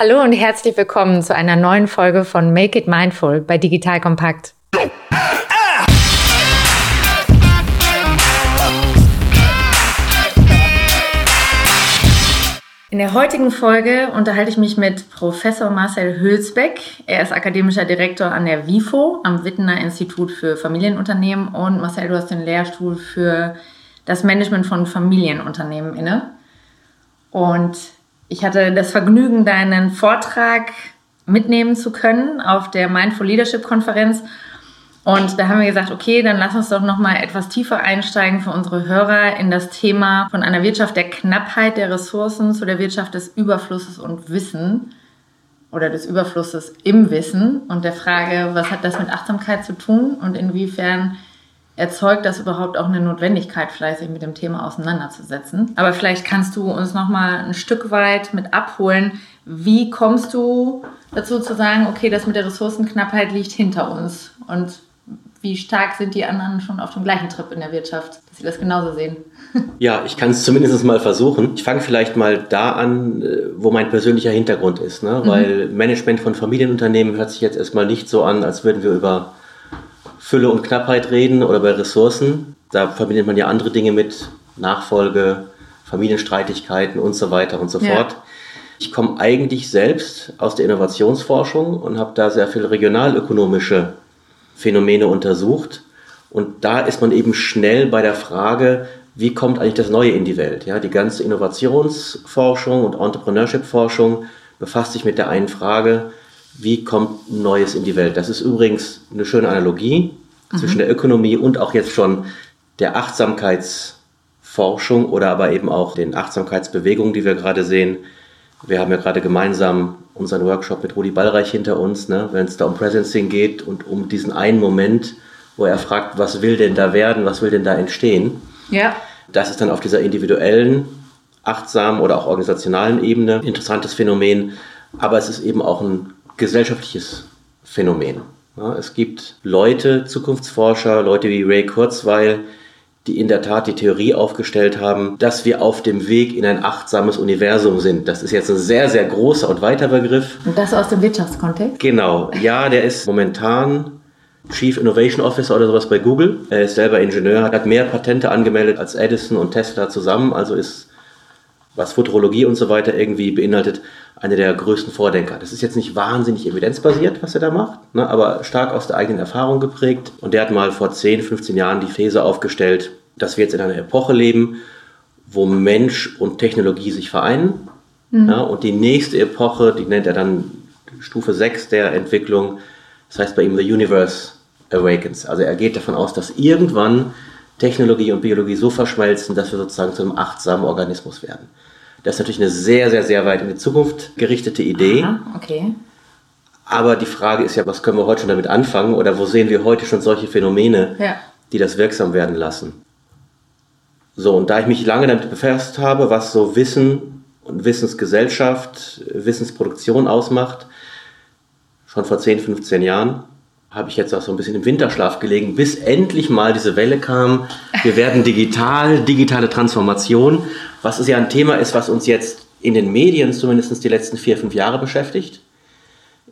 Hallo und herzlich willkommen zu einer neuen Folge von Make It Mindful bei Digital Kompakt. In der heutigen Folge unterhalte ich mich mit Professor Marcel Hülsbeck. Er ist akademischer Direktor an der WIFO am Wittener Institut für Familienunternehmen und Marcel, du hast den Lehrstuhl für das Management von Familienunternehmen inne. Und ich hatte das Vergnügen, deinen Vortrag mitnehmen zu können auf der Mindful Leadership Konferenz. Und da haben wir gesagt, okay, dann lass uns doch noch mal etwas tiefer einsteigen für unsere Hörer in das Thema von einer Wirtschaft der Knappheit der Ressourcen zu der Wirtschaft des Überflusses und Wissen oder des Überflusses im Wissen und der Frage, was hat das mit Achtsamkeit zu tun und inwiefern erzeugt das überhaupt auch eine Notwendigkeit, vielleicht sich mit dem Thema auseinanderzusetzen. Aber vielleicht kannst du uns noch mal ein Stück weit mit abholen. Wie kommst du dazu zu sagen, okay, das mit der Ressourcenknappheit liegt hinter uns und wie stark sind die anderen schon auf dem gleichen Trip in der Wirtschaft, dass sie das genauso sehen? Ja, ich kann es zumindest mal versuchen. Ich fange vielleicht mal da an, äh, wo mein persönlicher Hintergrund ist, ne? Mhm. weil Management von Familienunternehmen hört sich jetzt erstmal nicht so an, als würden wir über Fülle und Knappheit reden oder bei Ressourcen. Da verbindet man ja andere Dinge mit, Nachfolge, Familienstreitigkeiten und so weiter und so ja. fort. Ich komme eigentlich selbst aus der Innovationsforschung und habe da sehr viel regionalökonomische Phänomene untersucht. Und da ist man eben schnell bei der Frage, wie kommt eigentlich das Neue in die Welt? Ja, die ganze Innovationsforschung und Entrepreneurship-Forschung befasst sich mit der einen Frage, wie kommt Neues in die Welt. Das ist übrigens eine schöne Analogie mhm. zwischen der Ökonomie und auch jetzt schon der Achtsamkeitsforschung oder aber eben auch den Achtsamkeitsbewegungen, die wir gerade sehen. Wir haben ja gerade gemeinsam unseren Workshop mit Rudi Ballreich hinter uns, ne, wenn es da um Presencing geht und um diesen einen Moment, wo er fragt, was will denn da werden, was will denn da entstehen. Ja. Das ist dann auf dieser individuellen, achtsamen oder auch organisationalen Ebene interessantes Phänomen, aber es ist eben auch ein gesellschaftliches Phänomen. Ja, es gibt Leute, Zukunftsforscher, Leute wie Ray Kurzweil, die in der Tat die Theorie aufgestellt haben, dass wir auf dem Weg in ein achtsames Universum sind. Das ist jetzt ein sehr, sehr großer und weiter Begriff. Und das aus dem Wirtschaftskontext? Genau. Ja, der ist momentan Chief Innovation Officer oder sowas bei Google. Er ist selber Ingenieur, hat mehr Patente angemeldet als Edison und Tesla zusammen, also ist, was Futurologie und so weiter irgendwie beinhaltet, einer der größten Vordenker. Das ist jetzt nicht wahnsinnig evidenzbasiert, was er da macht, ne, aber stark aus der eigenen Erfahrung geprägt. Und der hat mal vor 10, 15 Jahren die These aufgestellt, dass wir jetzt in einer Epoche leben, wo Mensch und Technologie sich vereinen. Mhm. Ja, und die nächste Epoche, die nennt er dann Stufe 6 der Entwicklung, das heißt bei ihm The Universe Awakens. Also er geht davon aus, dass irgendwann Technologie und Biologie so verschmelzen, dass wir sozusagen zu einem achtsamen Organismus werden. Das ist natürlich eine sehr, sehr, sehr weit in die Zukunft gerichtete Idee. Aha, okay. Aber die Frage ist ja, was können wir heute schon damit anfangen oder wo sehen wir heute schon solche Phänomene, ja. die das wirksam werden lassen? So, und da ich mich lange damit befasst habe, was so Wissen und Wissensgesellschaft, Wissensproduktion ausmacht, schon vor 10, 15 Jahren, habe ich jetzt auch so ein bisschen im Winterschlaf gelegen, bis endlich mal diese Welle kam. Wir werden digital, digitale Transformation, was es ja ein Thema ist, was uns jetzt in den Medien zumindest die letzten vier, fünf Jahre beschäftigt.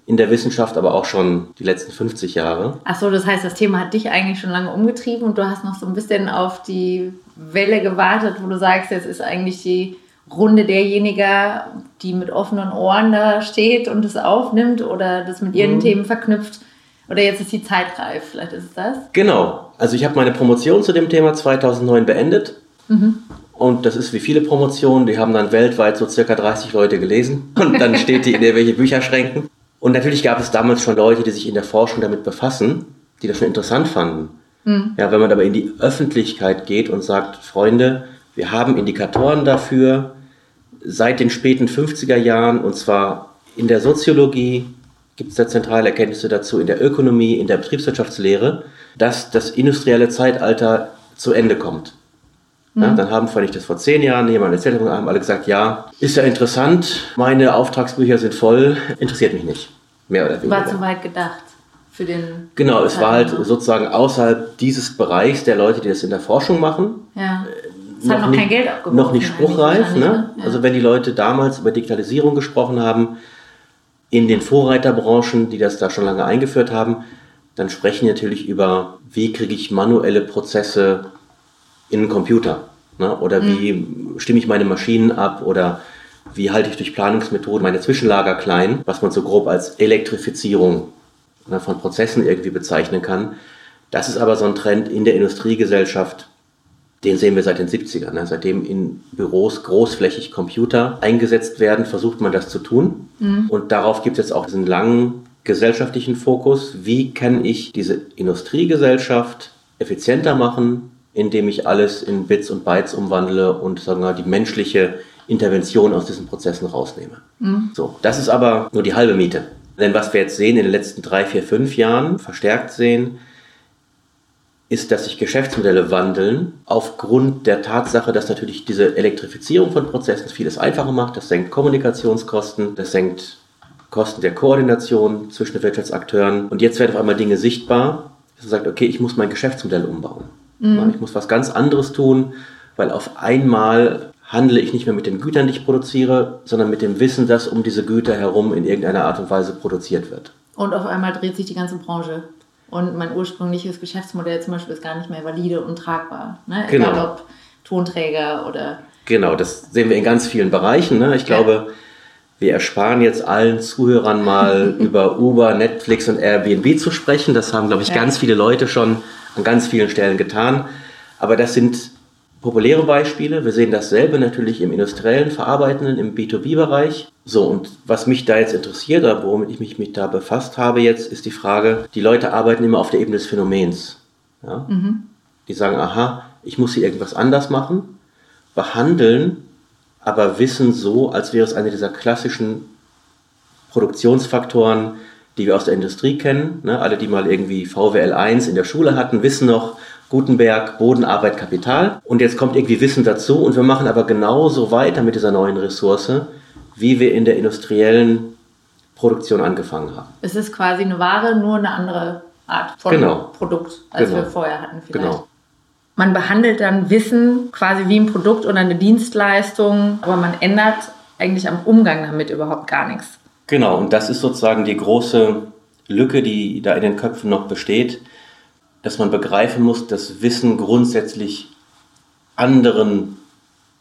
In der Wissenschaft aber auch schon die letzten 50 Jahre. Ach so, das heißt, das Thema hat dich eigentlich schon lange umgetrieben und du hast noch so ein bisschen auf die Welle gewartet, wo du sagst, jetzt ist eigentlich die Runde derjenige, die mit offenen Ohren da steht und es aufnimmt oder das mit ihren mhm. Themen verknüpft. Oder jetzt ist die Zeit reif, vielleicht ist es das? Genau. Also ich habe meine Promotion zu dem Thema 2009 beendet. Mhm. Und das ist wie viele Promotionen, die haben dann weltweit so circa 30 Leute gelesen. Und dann steht die in irgendwelche Bücherschränken. Und natürlich gab es damals schon Leute, die sich in der Forschung damit befassen, die das schon interessant fanden. Mhm. Ja, wenn man aber in die Öffentlichkeit geht und sagt, Freunde, wir haben Indikatoren dafür seit den späten 50er Jahren und zwar in der Soziologie, gibt es da zentrale Erkenntnisse dazu in der Ökonomie, in der Betriebswirtschaftslehre, dass das industrielle Zeitalter zu Ende kommt. Mhm. Ja, dann haben, fand ich das vor zehn Jahren, jemand erzählt, haben alle gesagt, ja, ist ja interessant, meine Auftragsbücher sind voll, interessiert mich nicht. Mehr oder weniger. War zu weit gedacht für den. Genau, es war halt sozusagen außerhalb dieses Bereichs der Leute, die das in der Forschung machen. Ja. Es hat noch nicht, kein Geld abgeworfen. Noch nicht spruchreif. Ne? Ja. Also wenn die Leute damals über Digitalisierung gesprochen haben, in den Vorreiterbranchen, die das da schon lange eingeführt haben, dann sprechen natürlich über, wie kriege ich manuelle Prozesse in einen Computer. Ne? Oder mhm. wie stimme ich meine Maschinen ab oder wie halte ich durch Planungsmethoden meine Zwischenlager klein, was man so grob als Elektrifizierung ne, von Prozessen irgendwie bezeichnen kann. Das ist aber so ein Trend in der Industriegesellschaft, den sehen wir seit den 70ern. Ne? Seitdem in Büros großflächig Computer eingesetzt werden, versucht man das zu tun. Mhm. Und darauf gibt es jetzt auch diesen langen gesellschaftlichen Fokus. Wie kann ich diese Industriegesellschaft effizienter machen, indem ich alles in Bits und Bytes umwandle und sagen wir, die menschliche Intervention aus diesen Prozessen rausnehme. Mhm. So, das ist aber nur die halbe Miete. Denn was wir jetzt sehen in den letzten drei, vier, fünf Jahren, verstärkt sehen, ist, dass sich Geschäftsmodelle wandeln aufgrund der Tatsache, dass natürlich diese Elektrifizierung von Prozessen vieles einfacher macht. Das senkt Kommunikationskosten, das senkt Kosten der Koordination zwischen den Wirtschaftsakteuren. Und jetzt werden auf einmal Dinge sichtbar, dass man sagt, okay, ich muss mein Geschäftsmodell umbauen. Mhm. Ich muss was ganz anderes tun, weil auf einmal handle ich nicht mehr mit den Gütern, die ich produziere, sondern mit dem Wissen, das um diese Güter herum in irgendeiner Art und Weise produziert wird. Und auf einmal dreht sich die ganze Branche. Und mein ursprüngliches Geschäftsmodell zum Beispiel ist gar nicht mehr valide und tragbar. Ne? Genau. Egal ob Tonträger oder. Genau, das sehen wir in ganz vielen Bereichen. Ne? Ich ja. glaube, wir ersparen jetzt allen Zuhörern mal über Uber, Netflix und Airbnb zu sprechen. Das haben, glaube ich, ja. ganz viele Leute schon an ganz vielen Stellen getan. Aber das sind populäre Beispiele. Wir sehen dasselbe natürlich im industriellen, verarbeitenden, im B2B-Bereich. So, und was mich da jetzt interessiert, oder womit ich mich, mich da befasst habe jetzt, ist die Frage, die Leute arbeiten immer auf der Ebene des Phänomens. Ja? Mhm. Die sagen, aha, ich muss hier irgendwas anders machen, behandeln aber Wissen so, als wäre es eine dieser klassischen Produktionsfaktoren, die wir aus der Industrie kennen. Ne? Alle, die mal irgendwie VWL 1 in der Schule hatten, wissen noch, Gutenberg, Boden, Arbeit, Kapital. Und jetzt kommt irgendwie Wissen dazu und wir machen aber genauso weiter mit dieser neuen Ressource, wie wir in der industriellen Produktion angefangen haben. Es ist quasi eine Ware, nur eine andere Art von genau. Produkt, als genau. wir vorher hatten vielleicht. Genau. Man behandelt dann Wissen quasi wie ein Produkt oder eine Dienstleistung, aber man ändert eigentlich am Umgang damit überhaupt gar nichts. Genau, und das ist sozusagen die große Lücke, die da in den Köpfen noch besteht dass man begreifen muss, dass Wissen grundsätzlich anderen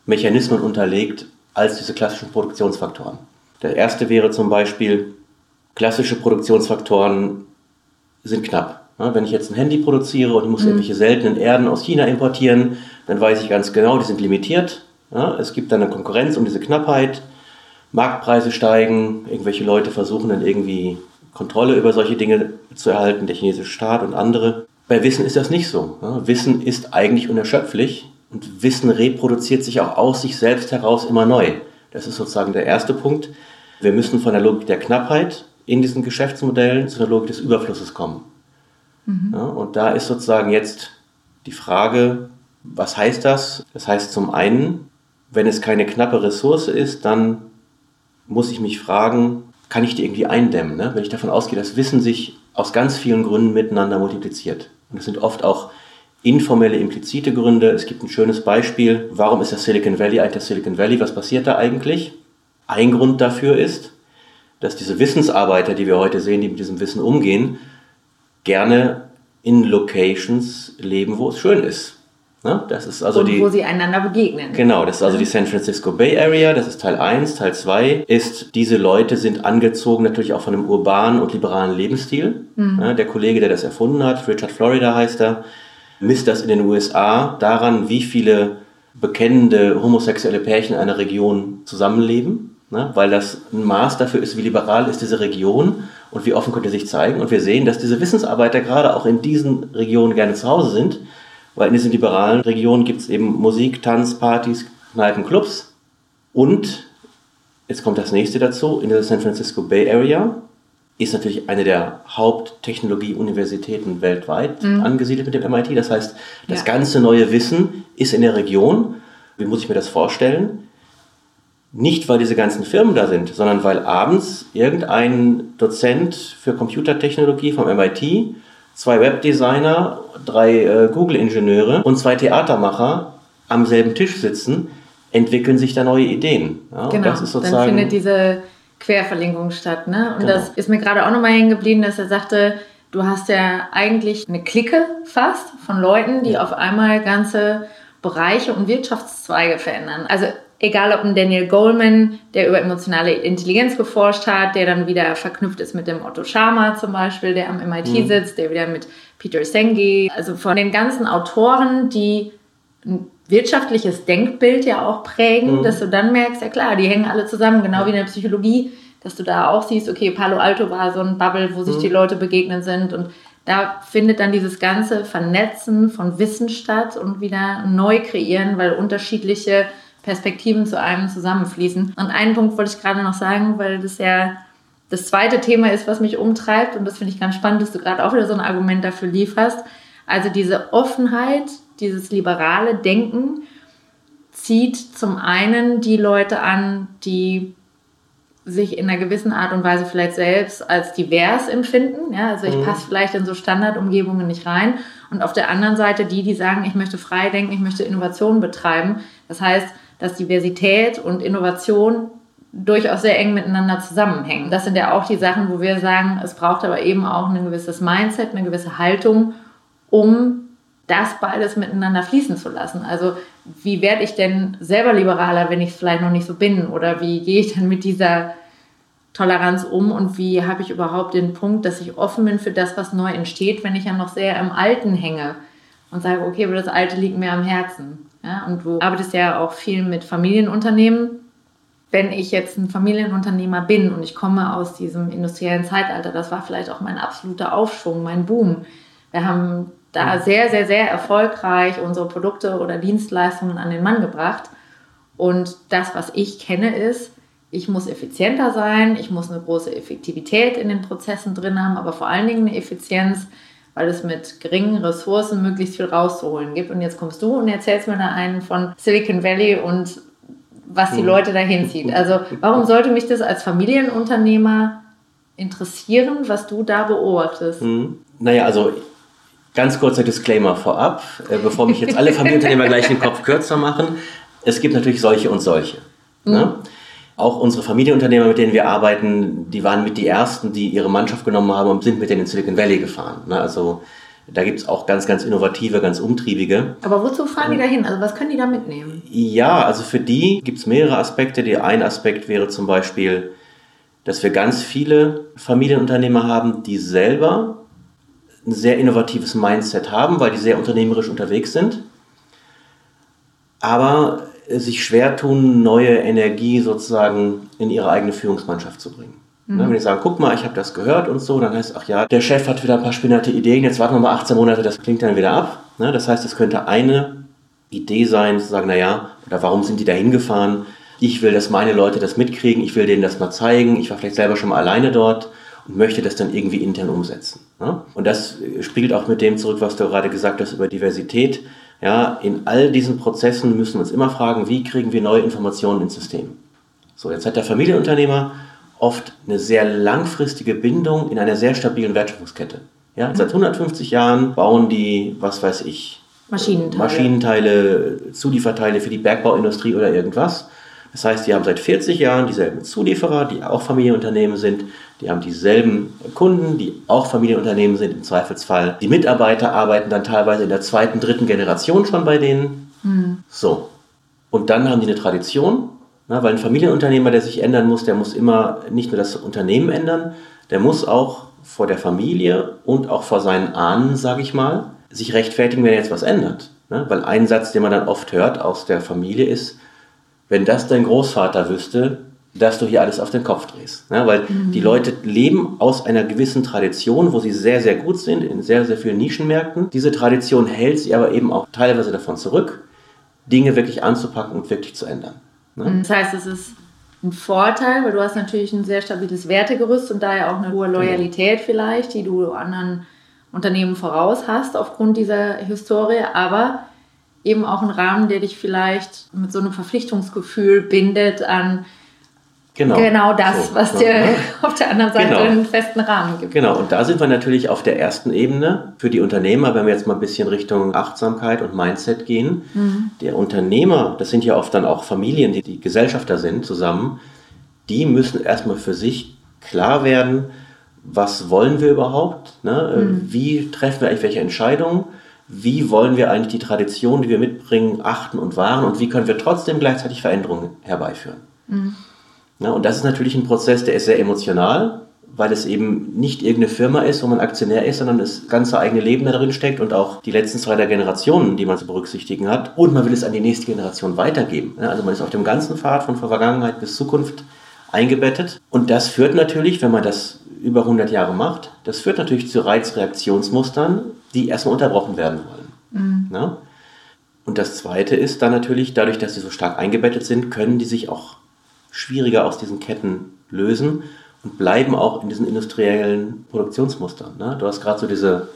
Mechanismen unterlegt als diese klassischen Produktionsfaktoren. Der erste wäre zum Beispiel, klassische Produktionsfaktoren sind knapp. wenn ich jetzt ein Handy produziere und ich muss mhm. irgendwelche seltenen Erden aus China importieren, dann weiß ich ganz genau, die sind limitiert. es gibt dann eine Konkurrenz um diese Knappheit. Marktpreise steigen, irgendwelche Leute versuchen dann irgendwie Kontrolle über solche Dinge zu erhalten, der chinesische Staat und andere. Bei Wissen ist das nicht so. Wissen ist eigentlich unerschöpflich und Wissen reproduziert sich auch aus sich selbst heraus immer neu. Das ist sozusagen der erste Punkt. Wir müssen von der Logik der Knappheit in diesen Geschäftsmodellen zu der Logik des Überflusses kommen. Mhm. Ja, und da ist sozusagen jetzt die Frage, was heißt das? Das heißt zum einen, wenn es keine knappe Ressource ist, dann muss ich mich fragen, kann ich die irgendwie eindämmen? Ne? Wenn ich davon ausgehe, dass Wissen sich aus ganz vielen Gründen miteinander multipliziert. Und es sind oft auch informelle, implizite Gründe. Es gibt ein schönes Beispiel. Warum ist das Silicon Valley eigentlich das Silicon Valley? Was passiert da eigentlich? Ein Grund dafür ist, dass diese Wissensarbeiter, die wir heute sehen, die mit diesem Wissen umgehen, gerne in Locations leben, wo es schön ist. Ne? Das ist also und die, wo sie einander begegnen. Genau, das ist also die San Francisco Bay Area, das ist Teil 1. Teil 2 ist, diese Leute sind angezogen natürlich auch von einem urbanen und liberalen Lebensstil. Mhm. Ja, der Kollege, der das erfunden hat, Richard Florida heißt er, misst das in den USA daran, wie viele bekennende homosexuelle Pärchen in einer Region zusammenleben, ne? weil das ein Maß dafür ist, wie liberal ist diese Region und wie offen könnte sich zeigen. Und wir sehen, dass diese Wissensarbeiter gerade auch in diesen Regionen gerne zu Hause sind weil in diesen liberalen Regionen gibt es eben Musik, Tanz, Partys, Kneipen, Clubs. Und, jetzt kommt das nächste dazu, in der San Francisco Bay Area ist natürlich eine der Haupttechnologie-Universitäten weltweit mhm. angesiedelt mit dem MIT. Das heißt, das ja. ganze neue Wissen ist in der Region. Wie muss ich mir das vorstellen? Nicht, weil diese ganzen Firmen da sind, sondern weil abends irgendein Dozent für Computertechnologie vom MIT zwei Webdesigner, drei äh, Google-Ingenieure und zwei Theatermacher am selben Tisch sitzen, entwickeln sich da neue Ideen. Ja, genau, das ist sozusagen dann findet diese Querverlinkung statt. Ne? Und genau. das ist mir gerade auch nochmal hängen geblieben, dass er sagte, du hast ja eigentlich eine Clique fast von Leuten, die auf einmal ganze Bereiche und Wirtschaftszweige verändern. Also egal ob ein Daniel Goleman, der über emotionale Intelligenz geforscht hat, der dann wieder verknüpft ist mit dem Otto Schama zum Beispiel, der am MIT mhm. sitzt, der wieder mit Peter Senge, also von den ganzen Autoren, die ein wirtschaftliches Denkbild ja auch prägen, mhm. dass du dann merkst, ja klar, die hängen alle zusammen, genau wie in der Psychologie, dass du da auch siehst, okay, Palo Alto war so ein Bubble, wo sich mhm. die Leute begegnet sind und da findet dann dieses ganze Vernetzen von Wissen statt und wieder neu kreieren, weil unterschiedliche Perspektiven zu einem zusammenfließen. Und einen Punkt wollte ich gerade noch sagen, weil das ja das zweite Thema ist, was mich umtreibt. Und das finde ich ganz spannend, dass du gerade auch wieder so ein Argument dafür lieferst. Also diese Offenheit, dieses liberale Denken zieht zum einen die Leute an, die sich in einer gewissen Art und Weise vielleicht selbst als divers empfinden. Ja, also ich mhm. passe vielleicht in so Standardumgebungen nicht rein. Und auf der anderen Seite die, die sagen, ich möchte frei denken, ich möchte Innovation betreiben. Das heißt, dass Diversität und Innovation durchaus sehr eng miteinander zusammenhängen. Das sind ja auch die Sachen, wo wir sagen, es braucht aber eben auch ein gewisses Mindset, eine gewisse Haltung, um das beides miteinander fließen zu lassen. Also wie werde ich denn selber liberaler, wenn ich es vielleicht noch nicht so bin? Oder wie gehe ich denn mit dieser Toleranz um und wie habe ich überhaupt den Punkt, dass ich offen bin für das, was neu entsteht, wenn ich ja noch sehr im Alten hänge und sage, okay, aber das Alte liegt mir am Herzen. Ja, und du arbeitest ja auch viel mit Familienunternehmen. Wenn ich jetzt ein Familienunternehmer bin und ich komme aus diesem industriellen Zeitalter, das war vielleicht auch mein absoluter Aufschwung, mein Boom. Wir haben da sehr, sehr, sehr erfolgreich unsere Produkte oder Dienstleistungen an den Mann gebracht. Und das, was ich kenne, ist, ich muss effizienter sein, ich muss eine große Effektivität in den Prozessen drin haben, aber vor allen Dingen eine Effizienz, weil es mit geringen Ressourcen möglichst viel rauszuholen gibt. Und jetzt kommst du und erzählst mir da einen von Silicon Valley und was die mhm. Leute dahin zieht. Also warum sollte mich das als Familienunternehmer interessieren, was du da beobachtest? Mhm. Naja, also Ganz kurzer Disclaimer vorab, äh, bevor mich jetzt alle Familienunternehmer gleich den Kopf kürzer machen. Es gibt natürlich solche und solche. Mhm. Auch unsere Familienunternehmer, mit denen wir arbeiten, die waren mit die ersten, die ihre Mannschaft genommen haben und sind mit denen in Silicon Valley gefahren. Ne? Also da gibt es auch ganz, ganz innovative, ganz umtriebige. Aber wozu fahren die da hin? Also was können die da mitnehmen? Ja, also für die gibt es mehrere Aspekte. Der ein Aspekt wäre zum Beispiel, dass wir ganz viele Familienunternehmer haben, die selber ein sehr innovatives Mindset haben, weil die sehr unternehmerisch unterwegs sind, aber sich schwer tun, neue Energie sozusagen in ihre eigene Führungsmannschaft zu bringen. Mhm. Wenn die sagen, guck mal, ich habe das gehört und so, dann heißt es, ach ja, der Chef hat wieder ein paar spinnerte Ideen, jetzt warten wir mal 18 Monate, das klingt dann wieder ab. Das heißt, es könnte eine Idee sein, zu sagen, naja, oder warum sind die da hingefahren? Ich will, dass meine Leute das mitkriegen, ich will denen das mal zeigen, ich war vielleicht selber schon mal alleine dort und möchte das dann irgendwie intern umsetzen. Ne? Und das spiegelt auch mit dem zurück, was du gerade gesagt hast über Diversität. Ja, in all diesen Prozessen müssen wir uns immer fragen, wie kriegen wir neue Informationen ins System. So, jetzt hat der Familienunternehmer oft eine sehr langfristige Bindung in einer sehr stabilen Wertschöpfungskette. Ja, seit 150 Jahren bauen die, was weiß ich, Maschinenteile. Maschinenteile, Zulieferteile für die Bergbauindustrie oder irgendwas. Das heißt, die haben seit 40 Jahren dieselben Zulieferer, die auch Familienunternehmen sind. Die haben dieselben Kunden, die auch Familienunternehmen sind im Zweifelsfall. Die Mitarbeiter arbeiten dann teilweise in der zweiten, dritten Generation schon bei denen. Mhm. So. Und dann haben die eine Tradition, na, weil ein Familienunternehmer, der sich ändern muss, der muss immer nicht nur das Unternehmen ändern, der muss auch vor der Familie und auch vor seinen Ahnen, sage ich mal, sich rechtfertigen, wenn er jetzt was ändert. Ne? Weil ein Satz, den man dann oft hört aus der Familie ist, wenn das dein Großvater wüsste, dass du hier alles auf den Kopf drehst. Ja, weil mhm. die Leute leben aus einer gewissen Tradition, wo sie sehr, sehr gut sind, in sehr, sehr vielen Nischenmärkten. Diese Tradition hält sie aber eben auch teilweise davon zurück, Dinge wirklich anzupacken und wirklich zu ändern. Ne? Mhm. Das heißt, es ist ein Vorteil, weil du hast natürlich ein sehr stabiles Wertegerüst und daher auch eine hohe genau. Loyalität vielleicht, die du anderen Unternehmen voraus hast aufgrund dieser Historie, aber eben auch ein Rahmen, der dich vielleicht mit so einem Verpflichtungsgefühl bindet an Genau, genau das, so, was so, dir ne? auf der anderen Seite genau. einen festen Rahmen gibt. Genau, und da sind wir natürlich auf der ersten Ebene für die Unternehmer, wenn wir jetzt mal ein bisschen Richtung Achtsamkeit und Mindset gehen. Mhm. Der Unternehmer, das sind ja oft dann auch Familien, die die Gesellschafter sind zusammen, die müssen erstmal für sich klar werden, was wollen wir überhaupt, ne? Mhm. wie treffen wir eigentlich welche Entscheidungen, wie wollen wir eigentlich die Tradition, die wir mitbringen, achten und wahren und wie können wir trotzdem gleichzeitig Veränderungen herbeiführen. Mhm. Ja, und das ist natürlich ein Prozess, der ist sehr emotional, weil es eben nicht irgendeine Firma ist, wo man Aktionär ist, sondern das ganze eigene Leben da drin steckt und auch die letzten zwei der Generationen, die man zu berücksichtigen hat. Und man will es an die nächste Generation weitergeben. Also man ist auf dem ganzen Pfad von Vergangenheit bis Zukunft eingebettet. Und das führt natürlich, wenn man das über 100 Jahre macht, das führt natürlich zu Reizreaktionsmustern, die erstmal unterbrochen werden wollen. Mhm. Ja? Und das Zweite ist dann natürlich, dadurch, dass sie so stark eingebettet sind, können die sich auch schwieriger aus diesen Ketten lösen und bleiben auch in diesen industriellen Produktionsmustern. Ne? Du hast gerade so diese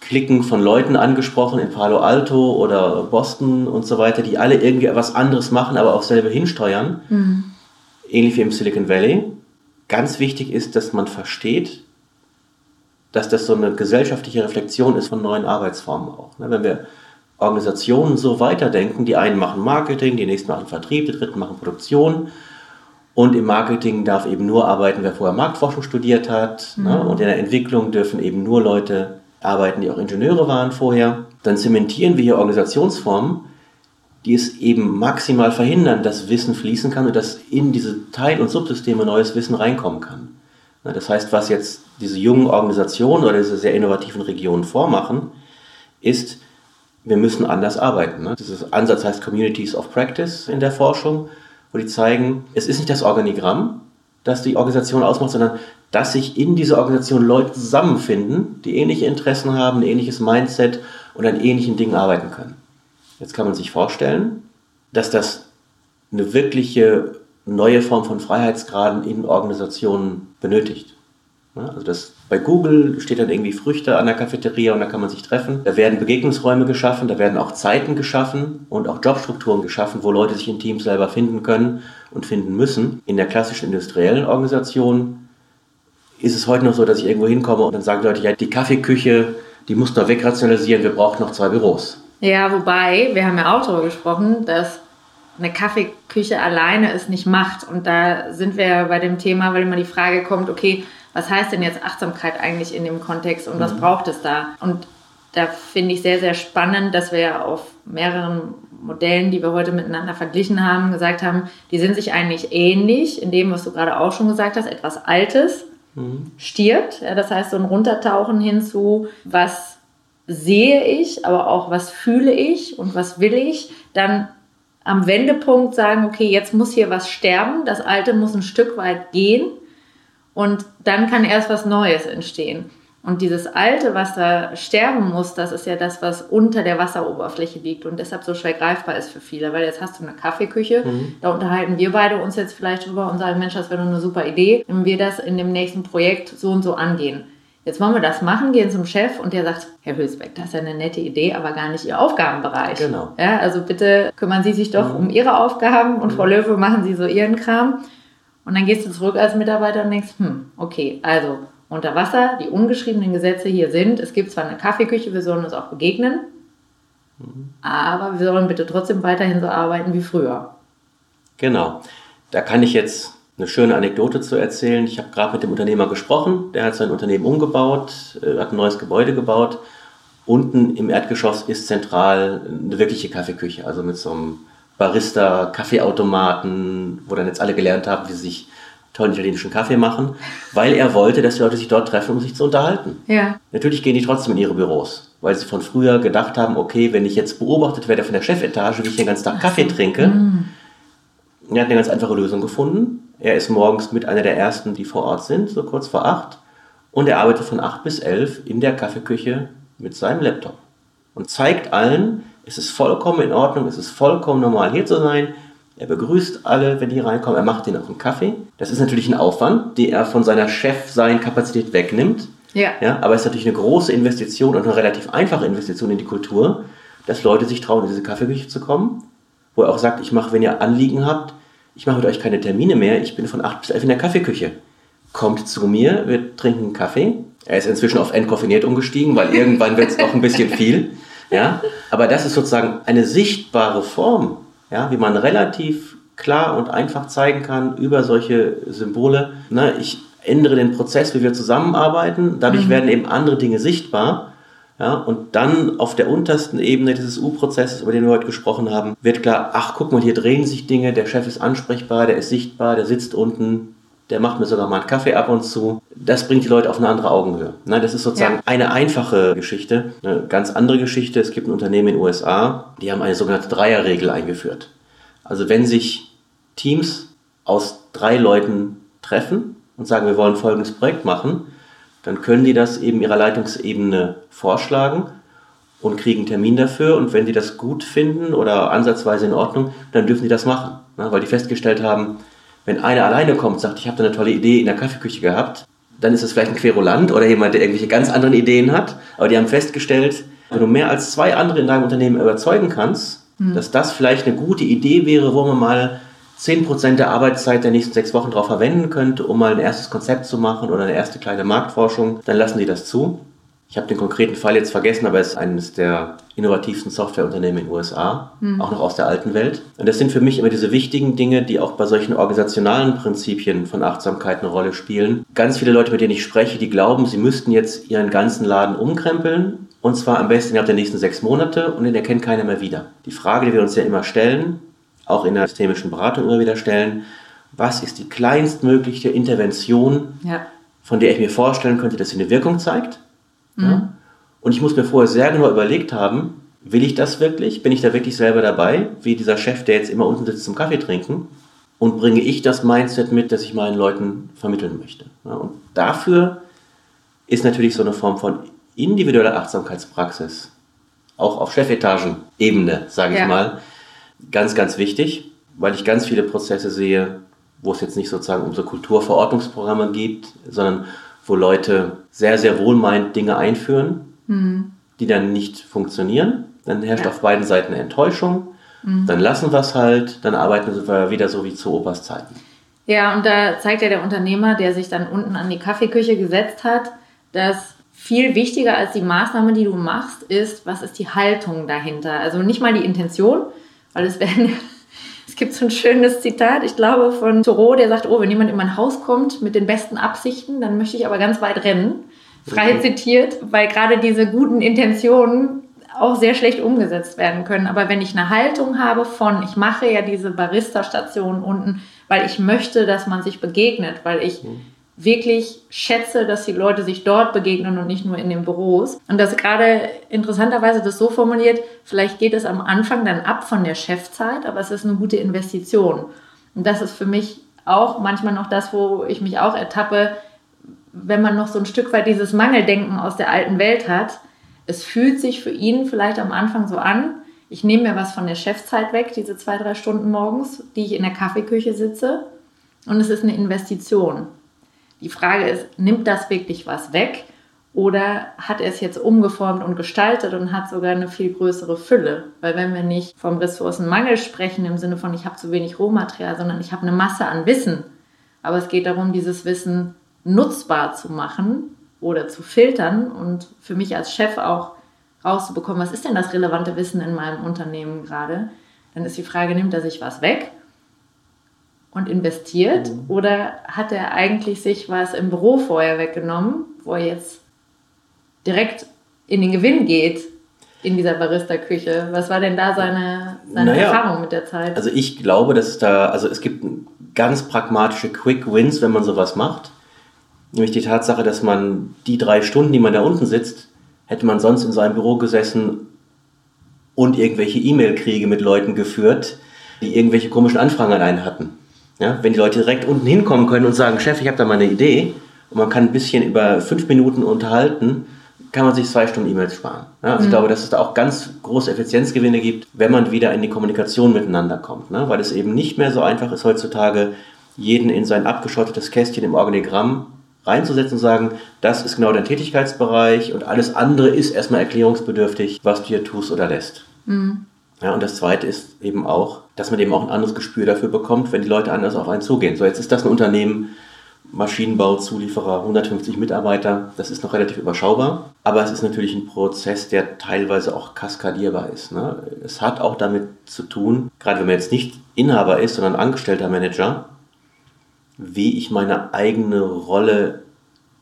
Klicken von Leuten angesprochen in Palo Alto oder Boston und so weiter, die alle irgendwie etwas anderes machen, aber auch selber hinsteuern. Mhm. Ähnlich wie im Silicon Valley. Ganz wichtig ist, dass man versteht, dass das so eine gesellschaftliche Reflexion ist von neuen Arbeitsformen auch. Ne? Wenn wir Organisationen so weiterdenken, die einen machen Marketing, die nächsten machen Vertrieb, die dritten machen Produktion und im Marketing darf eben nur arbeiten, wer vorher Marktforschung studiert hat. Ne? Mhm. Und in der Entwicklung dürfen eben nur Leute arbeiten, die auch Ingenieure waren vorher. Dann zementieren wir hier Organisationsformen, die es eben maximal verhindern, dass Wissen fließen kann und dass in diese Teil- und Subsysteme neues Wissen reinkommen kann. Das heißt, was jetzt diese jungen Organisationen oder diese sehr innovativen Regionen vormachen, ist, wir müssen anders arbeiten. Ne? Dieses Ansatz heißt Communities of Practice in der Forschung wo die zeigen, es ist nicht das Organigramm, das die Organisation ausmacht, sondern dass sich in dieser Organisation Leute zusammenfinden, die ähnliche Interessen haben, ein ähnliches Mindset und an ähnlichen Dingen arbeiten können. Jetzt kann man sich vorstellen, dass das eine wirkliche neue Form von Freiheitsgraden in Organisationen benötigt. Also das, bei Google steht dann irgendwie Früchte an der Cafeteria und da kann man sich treffen. Da werden Begegnungsräume geschaffen, da werden auch Zeiten geschaffen und auch Jobstrukturen geschaffen, wo Leute sich in Teams selber finden können und finden müssen. In der klassischen industriellen Organisation ist es heute noch so, dass ich irgendwo hinkomme und dann sagen Leute, ja, die Kaffeeküche, die muss noch wegrationalisieren, wir brauchen noch zwei Büros. Ja, wobei, wir haben ja auch darüber gesprochen, dass eine Kaffeeküche alleine es nicht macht. Und da sind wir bei dem Thema, weil immer die Frage kommt, okay, was heißt denn jetzt Achtsamkeit eigentlich in dem Kontext und mhm. was braucht es da? Und da finde ich sehr, sehr spannend, dass wir auf mehreren Modellen, die wir heute miteinander verglichen haben, gesagt haben, die sind sich eigentlich ähnlich in dem, was du gerade auch schon gesagt hast, etwas Altes mhm. stirbt. Ja, das heißt, so ein Runtertauchen hinzu, was sehe ich, aber auch was fühle ich und was will ich, dann am Wendepunkt sagen, okay, jetzt muss hier was sterben, das Alte muss ein Stück weit gehen und dann kann erst was Neues entstehen. Und dieses Alte, was da sterben muss, das ist ja das, was unter der Wasseroberfläche liegt und deshalb so schwer greifbar ist für viele. Weil jetzt hast du eine Kaffeeküche, mhm. da unterhalten wir beide uns jetzt vielleicht drüber und sagen, Mensch, das wäre eine super Idee, wenn wir das in dem nächsten Projekt so und so angehen. Jetzt wollen wir das machen, gehen zum Chef und der sagt, Herr Hülsbeck, das ist ja eine nette Idee, aber gar nicht Ihr Aufgabenbereich. Genau. Ja, also bitte kümmern Sie sich doch mhm. um Ihre Aufgaben und mhm. Frau Löwe machen Sie so Ihren Kram. Und dann gehst du zurück als Mitarbeiter und denkst, hm, okay, also unter Wasser, die ungeschriebenen Gesetze hier sind, es gibt zwar eine Kaffeeküche, wir sollen uns auch begegnen, mhm. aber wir sollen bitte trotzdem weiterhin so arbeiten wie früher. Genau. Da kann ich jetzt eine schöne Anekdote zu erzählen. Ich habe gerade mit dem Unternehmer gesprochen, der hat sein Unternehmen umgebaut, äh, hat ein neues Gebäude gebaut. Unten im Erdgeschoss ist zentral eine wirkliche Kaffeeküche, also mit so einem Barista, Kaffeeautomaten, wo dann jetzt alle gelernt haben, wie sie sich tollen italienischen Kaffee machen, weil er wollte, dass die Leute sich dort treffen, um sich zu unterhalten. Ja. Natürlich gehen die trotzdem in ihre Büros, weil sie von früher gedacht haben, okay, wenn ich jetzt beobachtet werde von der Chefetage, wie ich den ganzen Tag Kaffee trinke, mm. er hat eine ganz einfache Lösung gefunden. Er ist morgens mit einer der ersten, die vor Ort sind, so kurz vor acht, und er arbeitet von acht bis elf in der Kaffeeküche mit seinem Laptop und zeigt allen, es ist vollkommen in Ordnung, es ist vollkommen normal hier zu sein. Er begrüßt alle, wenn die reinkommen. Er macht ihnen auch einen Kaffee. Das ist natürlich ein Aufwand, den er von seiner Chef-Sein-Kapazität wegnimmt. Ja. ja. Aber es ist natürlich eine große Investition und eine relativ einfache Investition in die Kultur, dass Leute sich trauen, in diese Kaffeeküche zu kommen, wo er auch sagt, ich mache, wenn ihr Anliegen habt, ich mache mit euch keine Termine mehr, ich bin von 8 bis 11 in der Kaffeeküche. Kommt zu mir, wir trinken einen Kaffee. Er ist inzwischen auf entkoffiniert umgestiegen, weil irgendwann wird es doch ein bisschen viel. Ja? Aber das ist sozusagen eine sichtbare Form, ja, wie man relativ klar und einfach zeigen kann über solche Symbole. Ne, ich ändere den Prozess, wie wir zusammenarbeiten. Dadurch mhm. werden eben andere Dinge sichtbar. Ja, und dann auf der untersten Ebene dieses U-Prozesses, über den wir heute gesprochen haben, wird klar, ach guck mal, hier drehen sich Dinge, der Chef ist ansprechbar, der ist sichtbar, der sitzt unten, der macht mir sogar mal einen Kaffee ab und zu. Das bringt die Leute auf eine andere Augenhöhe. Ne, das ist sozusagen ja. eine einfache Geschichte. Eine ganz andere Geschichte, es gibt ein Unternehmen in den USA, die haben eine sogenannte Dreierregel eingeführt. Also wenn sich Teams aus drei Leuten treffen und sagen, wir wollen folgendes Projekt machen, dann können die das eben ihrer Leitungsebene vorschlagen und kriegen einen Termin dafür. Und wenn die das gut finden oder ansatzweise in Ordnung, dann dürfen die das machen. Ne? Weil die festgestellt haben, wenn einer alleine kommt, sagt, ich habe da eine tolle Idee in der Kaffeeküche gehabt, dann ist es vielleicht ein Querulant oder jemand, der irgendwelche ganz anderen Ideen hat. Aber die haben festgestellt, wenn du mehr als zwei andere in deinem Unternehmen überzeugen kannst, mhm. dass das vielleicht eine gute Idee wäre, wo man mal 10% der Arbeitszeit der nächsten sechs Wochen darauf verwenden könnte, um mal ein erstes Konzept zu machen oder eine erste kleine Marktforschung, dann lassen die das zu. Ich habe den konkreten Fall jetzt vergessen, aber es ist eines der innovativsten Softwareunternehmen in den USA, mhm. auch noch aus der alten Welt. Und das sind für mich immer diese wichtigen Dinge, die auch bei solchen organisationalen Prinzipien von Achtsamkeit eine Rolle spielen. Ganz viele Leute, mit denen ich spreche, die glauben, sie müssten jetzt ihren ganzen Laden umkrempeln und zwar am besten innerhalb der nächsten sechs Monate und den erkennt keiner mehr wieder. Die Frage, die wir uns ja immer stellen, auch in der systemischen Beratung immer wieder stellen, was ist die kleinstmögliche Intervention, ja. von der ich mir vorstellen könnte, dass sie eine Wirkung zeigt. Mhm. Ja? Und ich muss mir vorher sehr genau überlegt haben, will ich das wirklich? Bin ich da wirklich selber dabei? Wie dieser Chef, der jetzt immer unten sitzt zum Kaffee trinken? Und bringe ich das Mindset mit, das ich meinen Leuten vermitteln möchte? Ja? Und dafür ist natürlich so eine Form von individueller Achtsamkeitspraxis, auch auf Chefetagen-Ebene, sage ich mal, ganz, ganz wichtig, weil ich ganz viele Prozesse sehe, wo es jetzt nicht sozusagen um so Kulturverordnungsprogramme geht, sondern wo Leute sehr, sehr wohlmeint Dinge einführen, mhm. die dann nicht funktionieren. Dann herrscht ja. auf beiden Seiten Enttäuschung. Mhm. Dann lassen wir es halt, dann arbeiten wir wieder so wie zu Opas Zeiten. Ja, und da zeigt ja der Unternehmer, der sich dann unten an die Kaffeeküche gesetzt hat, dass viel wichtiger als die Maßnahme, die du machst, ist, was ist die Haltung dahinter. Also nicht mal die Intention, weil es werden, es gibt so ein schönes Zitat, ich glaube, von Thoreau, der sagt, oh, wenn jemand in mein Haus kommt mit den besten Absichten, dann möchte ich aber ganz weit rennen. Frei mhm. zitiert, weil gerade diese guten Intentionen auch sehr schlecht umgesetzt werden können. Aber wenn ich eine Haltung habe von, ich mache ja diese Barista-Station unten, weil ich möchte, dass man sich begegnet, weil ich mhm wirklich schätze, dass die Leute sich dort begegnen und nicht nur in den Büros. Und das gerade interessanterweise das so formuliert, vielleicht geht es am Anfang dann ab von der Chefzeit, aber es ist eine gute Investition. Und das ist für mich auch manchmal noch das, wo ich mich auch ertappe, wenn man noch so ein Stück weit dieses Mangeldenken aus der alten Welt hat. Es fühlt sich für ihn vielleicht am Anfang so an, ich nehme mir was von der Chefzeit weg, diese zwei, drei Stunden morgens, die ich in der Kaffeeküche sitze. Und es ist eine Investition. Die Frage ist, nimmt das wirklich was weg oder hat er es jetzt umgeformt und gestaltet und hat sogar eine viel größere Fülle? Weil wenn wir nicht vom Ressourcenmangel sprechen im Sinne von, ich habe zu wenig Rohmaterial, sondern ich habe eine Masse an Wissen, aber es geht darum, dieses Wissen nutzbar zu machen oder zu filtern und für mich als Chef auch rauszubekommen, was ist denn das relevante Wissen in meinem Unternehmen gerade, dann ist die Frage, nimmt er sich was weg und investiert? Mhm. Oder hat er eigentlich sich was im Büro vorher weggenommen, wo er jetzt direkt in den Gewinn geht in dieser Barista-Küche? Was war denn da seine, seine naja, Erfahrung mit der Zeit? Also ich glaube, dass es da, also es gibt ganz pragmatische Quick Wins, wenn man sowas macht. Nämlich die Tatsache, dass man die drei Stunden, die man da unten sitzt, hätte man sonst in seinem Büro gesessen und irgendwelche E-Mail-Kriege mit Leuten geführt, die irgendwelche komischen Anfragen an einen hatten. Ja, wenn die Leute direkt unten hinkommen können und sagen, Chef, ich habe da mal eine Idee und man kann ein bisschen über fünf Minuten unterhalten, kann man sich zwei Stunden E-Mails sparen. Ja, also mhm. ich glaube, dass es da auch ganz große Effizienzgewinne gibt, wenn man wieder in die Kommunikation miteinander kommt. Ne? Weil es eben nicht mehr so einfach ist heutzutage, jeden in sein abgeschottetes Kästchen im Organigramm reinzusetzen und sagen, das ist genau dein Tätigkeitsbereich und alles andere ist erstmal erklärungsbedürftig, was du hier tust oder lässt. Mhm. Ja, und das Zweite ist eben auch, dass man eben auch ein anderes Gespür dafür bekommt, wenn die Leute anders auf einen zugehen. So, jetzt ist das ein Unternehmen, Maschinenbauzulieferer, 150 Mitarbeiter, das ist noch relativ überschaubar. Aber es ist natürlich ein Prozess, der teilweise auch kaskadierbar ist. Ne? Es hat auch damit zu tun, gerade wenn man jetzt nicht Inhaber ist, sondern angestellter Manager, wie ich meine eigene Rolle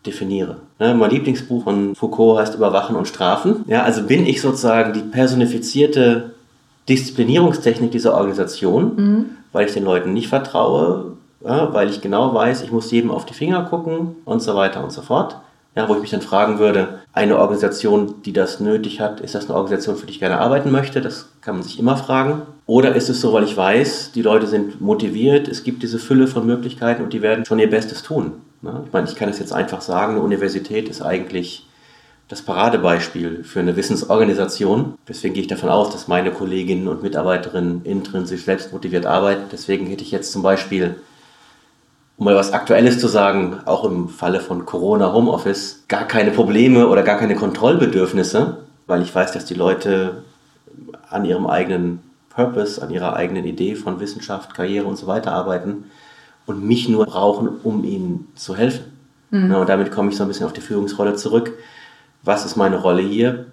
definiere. Ne, mein Lieblingsbuch von Foucault heißt Überwachen und Strafen. Ja, also bin ich sozusagen die personifizierte Disziplinierungstechnik dieser Organisation, mhm. weil ich den Leuten nicht vertraue, ja, weil ich genau weiß, ich muss jedem auf die Finger gucken und so weiter und so fort. Ja, wo ich mich dann fragen würde, eine Organisation, die das nötig hat, ist das eine Organisation, für die ich gerne arbeiten möchte? Das kann man sich immer fragen. Oder ist es so, weil ich weiß, die Leute sind motiviert, es gibt diese Fülle von Möglichkeiten und die werden schon ihr Bestes tun. Ich meine, ich kann es jetzt einfach sagen, eine Universität ist eigentlich das Paradebeispiel für eine Wissensorganisation. Deswegen gehe ich davon aus, dass meine Kolleginnen und Mitarbeiterinnen intrinsisch selbstmotiviert arbeiten. Deswegen hätte ich jetzt zum Beispiel, um mal was Aktuelles zu sagen, auch im Falle von Corona Homeoffice, gar keine Probleme oder gar keine Kontrollbedürfnisse, weil ich weiß, dass die Leute an ihrem eigenen Purpose, an ihrer eigenen Idee von Wissenschaft, Karriere und so weiter arbeiten und mich nur brauchen, um ihnen zu helfen. Mhm. Ja, und damit komme ich so ein bisschen auf die Führungsrolle zurück. Was ist meine Rolle hier?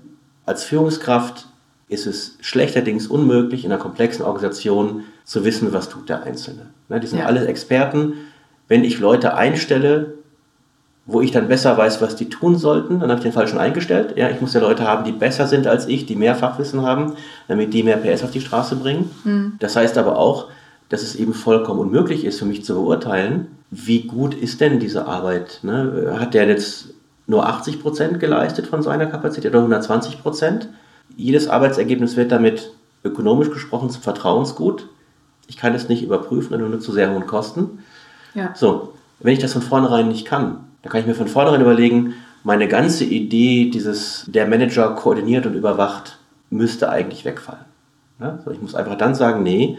Als Führungskraft ist es schlechterdings unmöglich, in einer komplexen Organisation zu wissen, was tut der Einzelne. Ja, die sind ja. alle Experten. Wenn ich Leute einstelle, wo ich dann besser weiß, was die tun sollten, dann habe ich den falschen eingestellt. Ja, ich muss ja Leute haben, die besser sind als ich, die mehr Fachwissen haben, damit die mehr PS auf die Straße bringen. Mhm. Das heißt aber auch, dass es eben vollkommen unmöglich ist für mich zu beurteilen, wie gut ist denn diese Arbeit. Ne? Hat der jetzt nur 80 Prozent geleistet von seiner Kapazität oder 120 Prozent? Jedes Arbeitsergebnis wird damit ökonomisch gesprochen zum Vertrauensgut. Ich kann es nicht überprüfen, nur zu sehr hohen Kosten. Ja. So, wenn ich das von vornherein nicht kann, dann kann ich mir von vornherein überlegen, meine ganze Idee, dieses der Manager koordiniert und überwacht, müsste eigentlich wegfallen. Ja? So, ich muss einfach dann sagen, nee,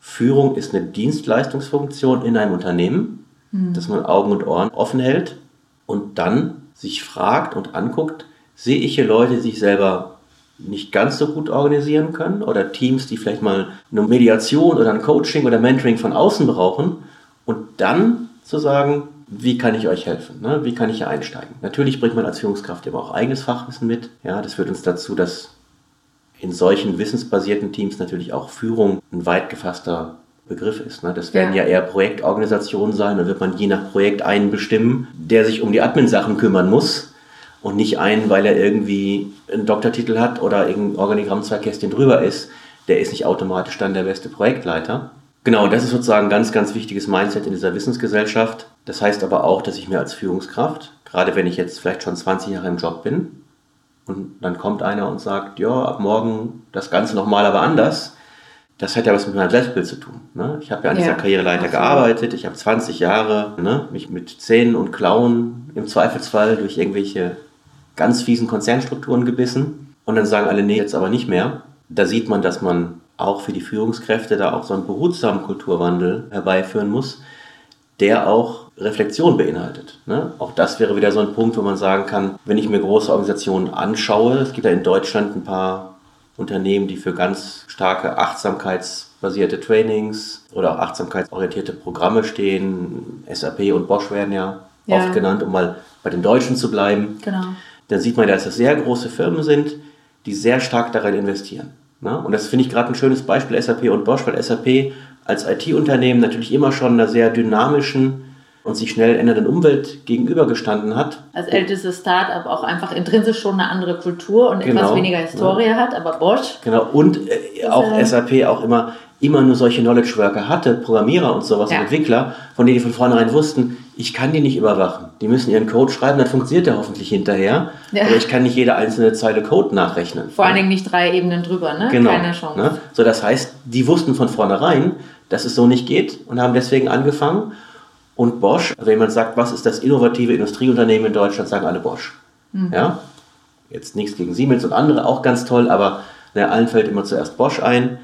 Führung ist eine Dienstleistungsfunktion in einem Unternehmen, mhm. dass man Augen und Ohren offen hält und dann sich fragt und anguckt, sehe ich hier Leute, die sich selber nicht ganz so gut organisieren können oder Teams, die vielleicht mal eine Mediation oder ein Coaching oder Mentoring von außen brauchen und dann zu sagen, wie kann ich euch helfen? Ne? Wie kann ich hier einsteigen? Natürlich bringt man als Führungskraft immer auch eigenes Fachwissen mit. Ja, das führt uns dazu, dass in solchen wissensbasierten Teams natürlich auch Führung ein weit gefasster Begriff ist. Ne? Das werden ja. ja eher Projektorganisationen sein. Da wird man je nach Projekt einen bestimmen, der sich um die Admin-Sachen kümmern muss und nicht einen, weil er irgendwie einen Doktortitel hat oder irgendein Organigramm zwei Kästchen drüber ist. Der ist nicht automatisch dann der beste Projektleiter. Genau, das ist sozusagen ein ganz, ganz wichtiges Mindset in dieser Wissensgesellschaft. Das heißt aber auch, dass ich mir als Führungskraft, gerade wenn ich jetzt vielleicht schon 20 Jahre im Job bin, und dann kommt einer und sagt, ja, ab morgen das Ganze nochmal, aber anders. Das hat ja was mit meinem Selbstbild zu tun. Ne? Ich habe ja an ja, dieser Karriereleiter absolut. gearbeitet. Ich habe 20 Jahre ne, mich mit Zähnen und Klauen im Zweifelsfall durch irgendwelche ganz fiesen Konzernstrukturen gebissen. Und dann sagen alle, nee, jetzt aber nicht mehr. Da sieht man, dass man auch für die Führungskräfte da auch so einen behutsamen Kulturwandel herbeiführen muss, der auch Reflexion beinhaltet. Ne? Auch das wäre wieder so ein Punkt, wo man sagen kann, wenn ich mir große Organisationen anschaue, es gibt ja in Deutschland ein paar Unternehmen, die für ganz starke achtsamkeitsbasierte Trainings oder auch achtsamkeitsorientierte Programme stehen. SAP und Bosch werden ja, ja. oft genannt, um mal bei den Deutschen zu bleiben. Genau. Dann sieht man, dass das sehr große Firmen sind, die sehr stark darin investieren. Ne? Und das finde ich gerade ein schönes Beispiel SAP und Bosch, weil SAP als IT-Unternehmen natürlich immer schon einer sehr dynamischen und sich schnell ändernden Umwelt gegenübergestanden hat. Als ältestes Start-up auch einfach intrinsisch schon eine andere Kultur und genau, etwas weniger Historie ja. hat, aber Bosch. Genau, und äh, auch äh, SAP auch immer, immer nur solche Knowledge Worker hatte, Programmierer und sowas, ja. und Entwickler, von denen die von vornherein wussten, ich kann die nicht überwachen. Die müssen ihren Code schreiben, dann funktioniert der hoffentlich hinterher. Ja. Aber ich kann nicht jede einzelne Zeile Code nachrechnen. Vor allen Dingen nicht drei Ebenen drüber, ne? Genau. Keine Chance. Ne? So, das heißt, die wussten von vornherein, dass es so nicht geht und haben deswegen angefangen und Bosch. Also wenn man sagt, was ist das innovative Industrieunternehmen in Deutschland, sagen alle Bosch. Mhm. Ja? Jetzt nichts gegen Siemens und andere, auch ganz toll, aber na, allen fällt immer zuerst Bosch ein.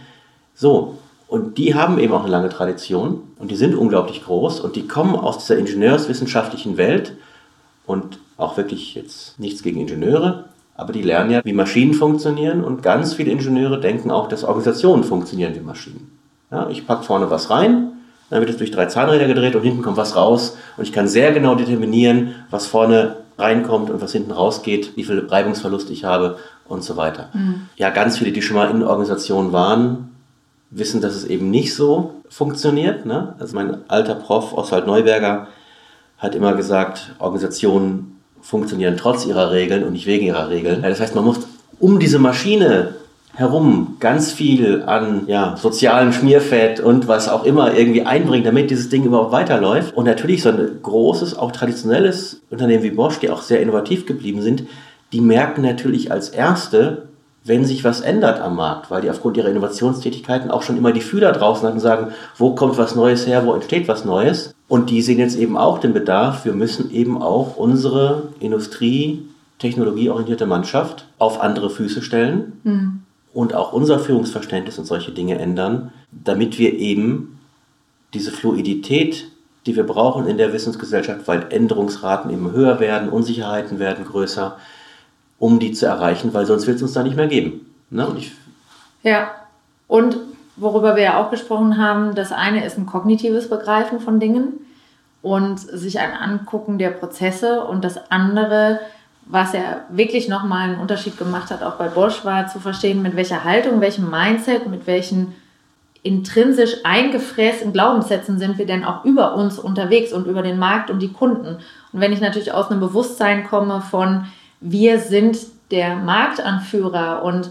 So, und die haben eben auch eine lange Tradition und die sind unglaublich groß und die kommen aus dieser ingenieurswissenschaftlichen Welt und auch wirklich jetzt nichts gegen Ingenieure, aber die lernen ja, wie Maschinen funktionieren und ganz viele Ingenieure denken auch, dass Organisationen funktionieren wie Maschinen. Ja, ich packe vorne was rein, dann wird es durch drei Zahnräder gedreht und hinten kommt was raus und ich kann sehr genau determinieren, was vorne reinkommt und was hinten rausgeht, wie viel Reibungsverlust ich habe und so weiter. Mhm. Ja, ganz viele, die schon mal in Organisationen waren, wissen, dass es eben nicht so funktioniert. Ne? Also mein alter Prof Oswald Neuberger hat immer gesagt, Organisationen funktionieren trotz ihrer Regeln und nicht wegen ihrer Regeln. Das heißt, man muss um diese Maschine herum ganz viel an ja, sozialem Schmierfett und was auch immer irgendwie einbringen, damit dieses Ding überhaupt weiterläuft. Und natürlich so ein großes, auch traditionelles Unternehmen wie Bosch, die auch sehr innovativ geblieben sind, die merken natürlich als erste, wenn sich was ändert am Markt, weil die aufgrund ihrer Innovationstätigkeiten auch schon immer die Fühler draußen hatten und sagen, wo kommt was Neues her, wo entsteht was Neues. Und die sehen jetzt eben auch den Bedarf, wir müssen eben auch unsere Industrie, technologieorientierte Mannschaft auf andere Füße stellen. Mhm und auch unser Führungsverständnis und solche Dinge ändern, damit wir eben diese Fluidität, die wir brauchen in der Wissensgesellschaft, weil Änderungsraten eben höher werden, Unsicherheiten werden größer, um die zu erreichen, weil sonst wird es uns da nicht mehr geben. Ne? Und ja, und worüber wir ja auch gesprochen haben, das eine ist ein kognitives Begreifen von Dingen und sich ein Angucken der Prozesse und das andere was ja wirklich nochmal einen Unterschied gemacht hat, auch bei Bosch, war zu verstehen, mit welcher Haltung, welchem Mindset, mit welchen intrinsisch eingefrästen Glaubenssätzen sind wir denn auch über uns unterwegs und über den Markt und die Kunden. Und wenn ich natürlich aus einem Bewusstsein komme von, wir sind der Marktanführer und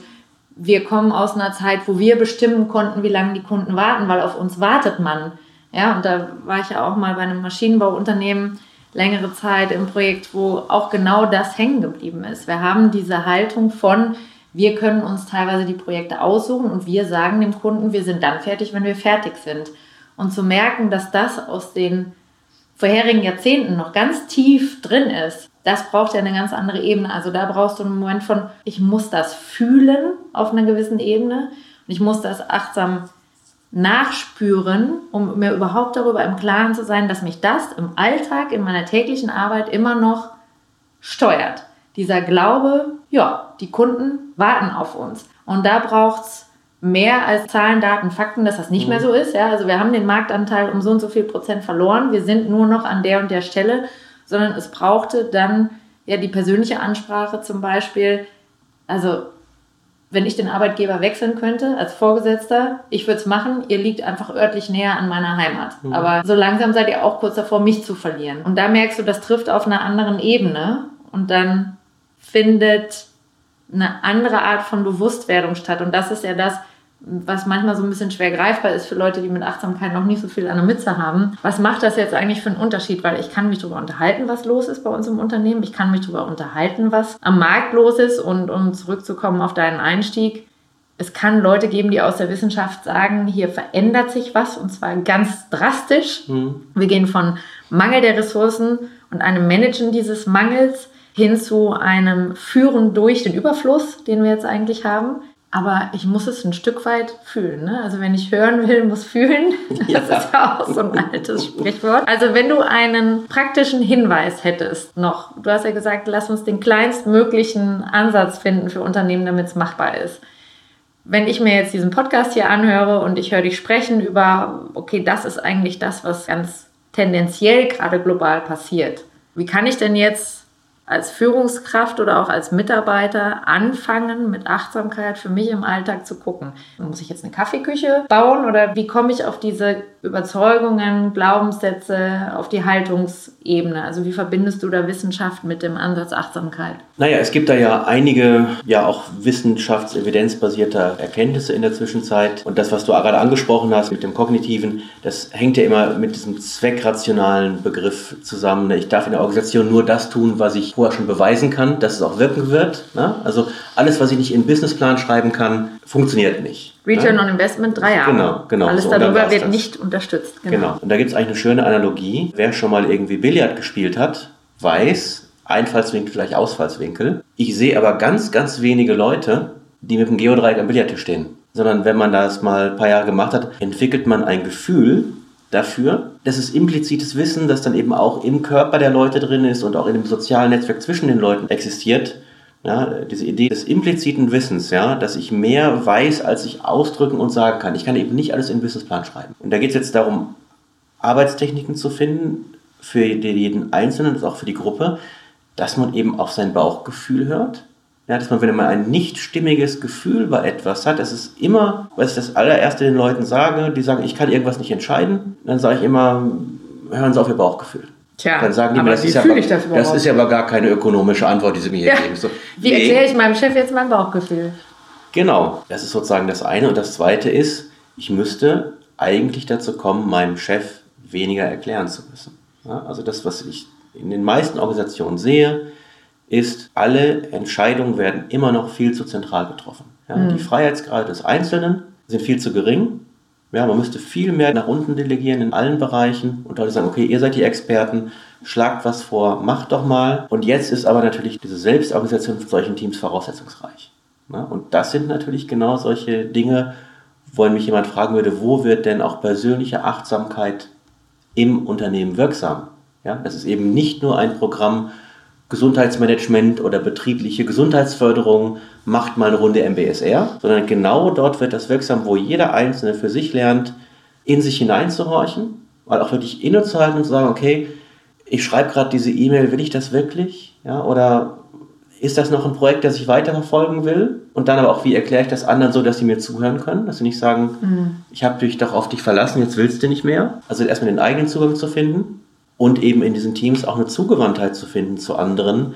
wir kommen aus einer Zeit, wo wir bestimmen konnten, wie lange die Kunden warten, weil auf uns wartet man. Ja, und da war ich ja auch mal bei einem Maschinenbauunternehmen, längere Zeit im Projekt, wo auch genau das hängen geblieben ist. Wir haben diese Haltung von, wir können uns teilweise die Projekte aussuchen und wir sagen dem Kunden, wir sind dann fertig, wenn wir fertig sind. Und zu merken, dass das aus den vorherigen Jahrzehnten noch ganz tief drin ist, das braucht ja eine ganz andere Ebene. Also da brauchst du einen Moment von, ich muss das fühlen auf einer gewissen Ebene und ich muss das achtsam nachspüren, um mir überhaupt darüber im Klaren zu sein, dass mich das im Alltag, in meiner täglichen Arbeit immer noch steuert. Dieser Glaube, ja, die Kunden warten auf uns. Und da braucht es mehr als Zahlen, Daten, Fakten, dass das nicht mhm. mehr so ist. Ja? Also wir haben den Marktanteil um so und so viel Prozent verloren. Wir sind nur noch an der und der Stelle, sondern es brauchte dann ja die persönliche Ansprache zum Beispiel. Also wenn ich den Arbeitgeber wechseln könnte als Vorgesetzter, ich würde es machen, ihr liegt einfach örtlich näher an meiner Heimat. Mhm. Aber so langsam seid ihr auch kurz davor, mich zu verlieren. Und da merkst du, das trifft auf einer anderen Ebene und dann findet eine andere Art von Bewusstwerdung statt. Und das ist ja das, was manchmal so ein bisschen schwer greifbar ist für Leute, die mit Achtsamkeit noch nicht so viel an der Mütze haben. Was macht das jetzt eigentlich für einen Unterschied? Weil ich kann mich darüber unterhalten, was los ist bei uns im Unternehmen. Ich kann mich darüber unterhalten, was am Markt los ist. Und um zurückzukommen auf deinen Einstieg, es kann Leute geben, die aus der Wissenschaft sagen, hier verändert sich was und zwar ganz drastisch. Mhm. Wir gehen von Mangel der Ressourcen und einem Managen dieses Mangels hin zu einem Führen durch den Überfluss, den wir jetzt eigentlich haben aber ich muss es ein Stück weit fühlen. Ne? Also wenn ich hören will, muss fühlen. Das ja. ist ja auch so ein altes Sprichwort. Also wenn du einen praktischen Hinweis hättest noch, du hast ja gesagt, lass uns den kleinstmöglichen Ansatz finden für Unternehmen, damit es machbar ist. Wenn ich mir jetzt diesen Podcast hier anhöre und ich höre dich sprechen über, okay, das ist eigentlich das, was ganz tendenziell gerade global passiert. Wie kann ich denn jetzt als Führungskraft oder auch als Mitarbeiter anfangen, mit Achtsamkeit für mich im Alltag zu gucken. Muss ich jetzt eine Kaffeeküche bauen oder wie komme ich auf diese Überzeugungen, Glaubenssätze, auf die Haltungsebene? Also wie verbindest du da Wissenschaft mit dem Ansatz Achtsamkeit? Naja, es gibt da ja einige, ja auch wissenschaftsevidenzbasierte Erkenntnisse in der Zwischenzeit. Und das, was du gerade angesprochen hast mit dem Kognitiven, das hängt ja immer mit diesem zweckrationalen Begriff zusammen. Ich darf in der Organisation nur das tun, was ich vorher schon beweisen kann, dass es auch wirken wird. Ne? Also alles, was ich nicht in den Businessplan schreiben kann, funktioniert nicht. Return ne? on Investment drei Jahre. Genau, genau. Alles so, darüber wird das. nicht unterstützt. Genau. genau. Und da gibt es eigentlich eine schöne Analogie. Wer schon mal irgendwie Billard gespielt hat, weiß, Einfallswinkel gleich Ausfallswinkel. Ich sehe aber ganz, ganz wenige Leute, die mit dem Geodreieck am Billardtisch stehen. Sondern wenn man das mal ein paar Jahre gemacht hat, entwickelt man ein Gefühl dafür. Das ist implizites Wissen, das dann eben auch im Körper der Leute drin ist und auch in dem sozialen Netzwerk zwischen den Leuten existiert. Ja, diese Idee des impliziten Wissens, ja, dass ich mehr weiß, als ich ausdrücken und sagen kann. Ich kann eben nicht alles in Businessplan schreiben. Und da geht es jetzt darum, Arbeitstechniken zu finden für jeden Einzelnen, das auch für die Gruppe, dass man eben auf sein Bauchgefühl hört. Ja, dass man, wenn man ein nicht stimmiges Gefühl bei etwas hat, das ist immer, was ich das allererste den Leuten sage, die sagen, ich kann irgendwas nicht entscheiden, dann sage ich immer, hören Sie auf Ihr Bauchgefühl. Tja, dann sagen die mir, das ist, ja das das ist ja aber gar keine ökonomische Antwort, die Sie mir hier Ja. geben. So, Wie nee. erkläre ich meinem Chef jetzt mein Bauchgefühl? Genau, das ist sozusagen das eine. Und das zweite ist, ich müsste eigentlich dazu kommen, meinem Chef weniger erklären zu müssen. Ja, also das, was ich in den meisten Organisationen sehe, ist, alle Entscheidungen werden immer noch viel zu zentral getroffen. Ja, Die Freiheitsgrade des Einzelnen sind viel zu gering. Ja, man müsste viel mehr nach unten delegieren in allen Bereichen und Leute sagen, okay, ihr seid die Experten, schlagt was vor, macht doch mal. Und jetzt ist aber natürlich diese Selbstorganisation von solchen Teams voraussetzungsreich. Ja, und das sind natürlich genau solche Dinge, wo mich jemand fragen würde, wo wird denn auch persönliche Achtsamkeit im Unternehmen wirksam? Ja, das ist eben nicht nur ein Programm Gesundheitsmanagement oder betriebliche Gesundheitsförderung, macht mal eine Runde MBSR, sondern genau dort wird das wirksam, wo jeder Einzelne für sich lernt, in sich hineinzuhorchen, weil auch wirklich innezuhalten und zu sagen, okay, ich schreibe gerade diese E-Mail, will ich das wirklich? Ja, oder ist das noch ein Projekt, das ich weiterverfolgen will? Und dann aber auch, wie erkläre ich das anderen so, dass sie mir zuhören können? Dass sie nicht sagen, ich habe dich doch auf dich verlassen, jetzt willst du nicht mehr. Also erstmal den eigenen Zugang zu finden und eben in diesen Teams auch eine Zugewandtheit zu finden zu anderen,